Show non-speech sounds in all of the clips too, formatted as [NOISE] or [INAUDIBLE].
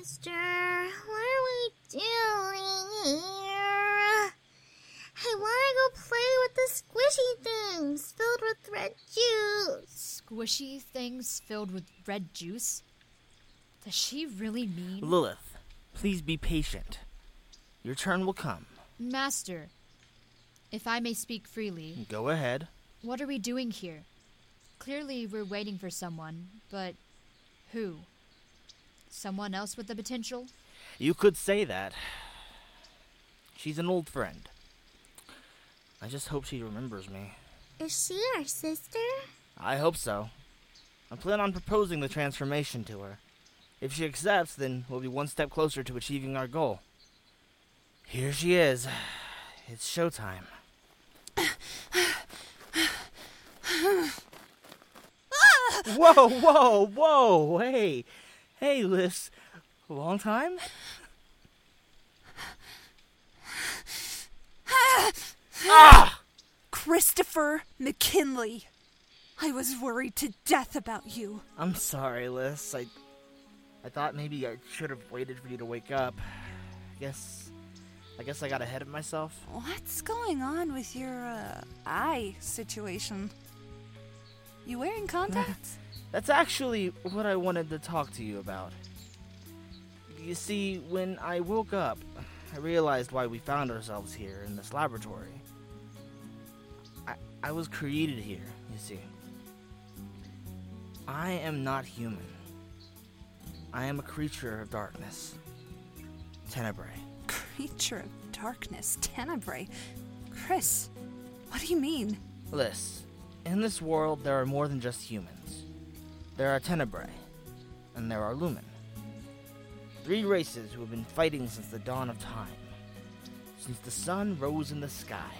Master, what are we doing here? I want to go play with the squishy things filled with red juice. Squishy things filled with red juice? Does she really mean? Lilith, please be patient. Your turn will come. Master, if I may speak freely, Go ahead. what are we doing here? Clearly, we're waiting for someone, but who? Someone else with the potential? You could say that. She's an old friend. I just hope she remembers me. Is she our sister? I hope so. I plan on proposing the transformation to her. If she accepts, then we'll be one step closer to achieving our goal. Here she is. It's showtime. [SIGHS] whoa, whoa, whoa! Hey, hey, Liz. Long time? ah! Christopher McKinley. I was worried to death about you. I'm sorry, Liz. I, I thought maybe I should have waited for you to wake up. I guess, I guess I got ahead of myself. What's going on with your uh, eye situation? You wearing contacts? That's actually what I wanted to talk to you about. You see, when I woke up, I realized why we found ourselves here in this laboratory. I, I was created here, you see. I am not human. I am a creature of darkness. Tenebrae. Creature of darkness, Tenebrae. Chris, what do you mean? Liz, in this world there are more than just humans. There are Tenebrae, and there are Lumen. Three races who have been fighting since the dawn of time. Since the sun rose in the sky.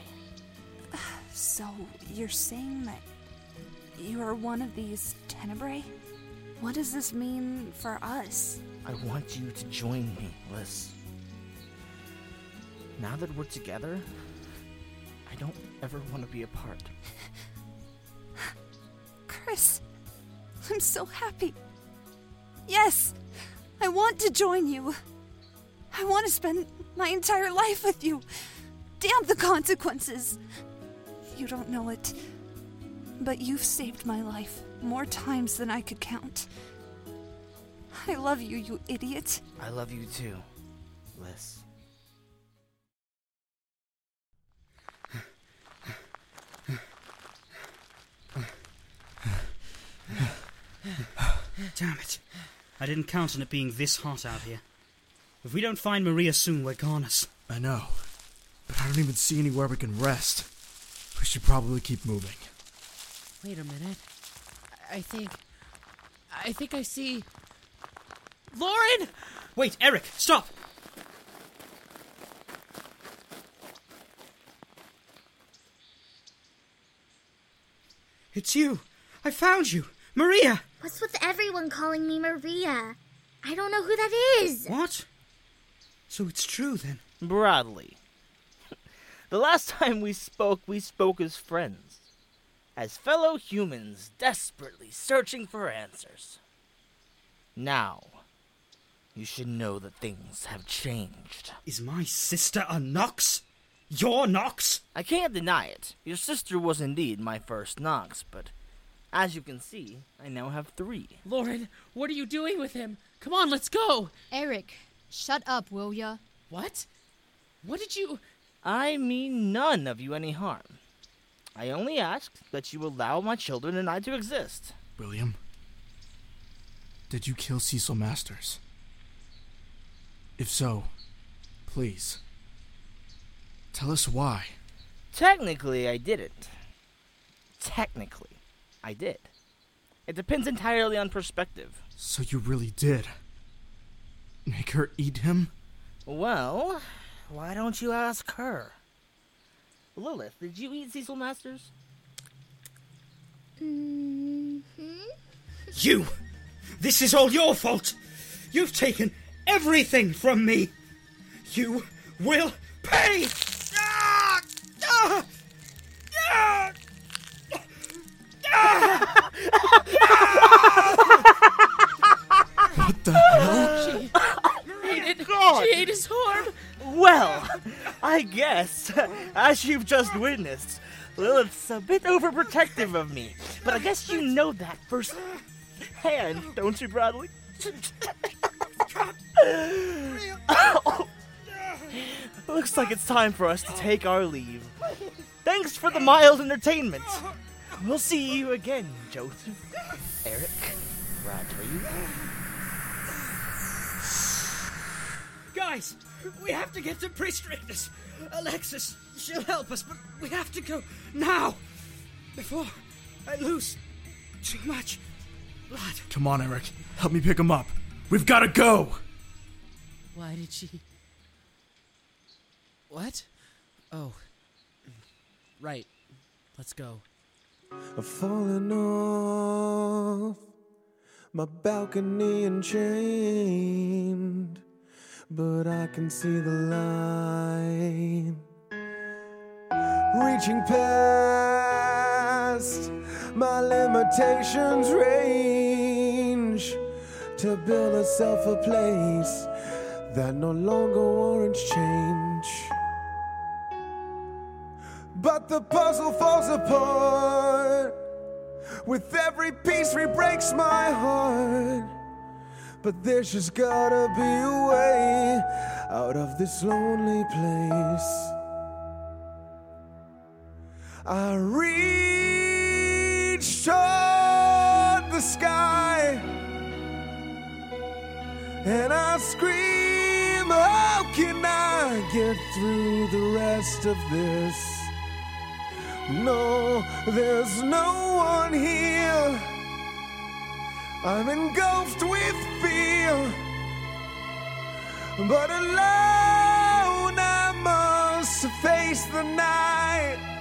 [SIGHS] So, you're saying that you're one of these Tenebrae? What does this mean for us? I want you to join me, Liz. Now that we're together, I don't ever want to be apart. [SIGHS] Chris, I'm so happy. Yes, I want to join you. I want to spend my entire life with you. Damn the consequences. You don't know it, but you've saved my life more times than I could count. I love you, you idiot. I love you too, Liz. Damn it. I didn't count on it being this hot out here. If we don't find Maria soon, we're goners. I know, but I don't even see anywhere we can rest. We should probably keep moving. Wait a minute. I think. I think I see. Lauren! Wait, Eric, stop! It's you! I found you! Maria! What's with everyone calling me Maria? I don't know who that is. What? So it's true then? Bradley. [LAUGHS] The last time we spoke, we spoke as friends. As fellow humans desperately searching for answers. Now, you should know that things have changed. Is my sister a Nox? Your Nox? I can't deny it. Your sister was indeed my first Nox, but as you can see, I now have three. Lauren, what are you doing with him? Come on, let's go! Eric, shut up, will ya? What? What did you. I mean none of you any harm. I only ask that you allow my children and I to exist. William, did you kill Cecil Masters? If so, please, tell us why. Technically, I didn't. Technically, I did. It depends entirely on perspective. So you really did. Make her eat him? Well, why don't you ask her? Lilith, did you eat Cecil Masters? hmm You! This is all your fault! You've taken everything from me! You will pay! I guess, [LAUGHS] as you've just witnessed, Lilith's a bit overprotective of me. But I guess you know that first hand, don't you, Bradley? [LAUGHS] Looks like it's time for us to take our leave. Thanks for the mild entertainment. We'll see you again, Joseph. Eric, Bradley. Guys, we have to get to Priest Strictness. Alexis, she'll help us, but we have to go now. Before I lose too much blood. Come on, Eric. Help me pick him up. We've got to go! Why did she. What? Oh. Right. Let's go. I've fallen off my balcony and chained, but I can see the light reaching past my limitations range to build myself a place that no longer warrants change. But the puzzle falls apart. With every piece re-breaks my heart. But there's just gotta be a way out of this lonely place. I reach toward the sky and I scream, How can I get through the rest of this? No, there's no one here. I'm engulfed with fear, but alone I must face the night.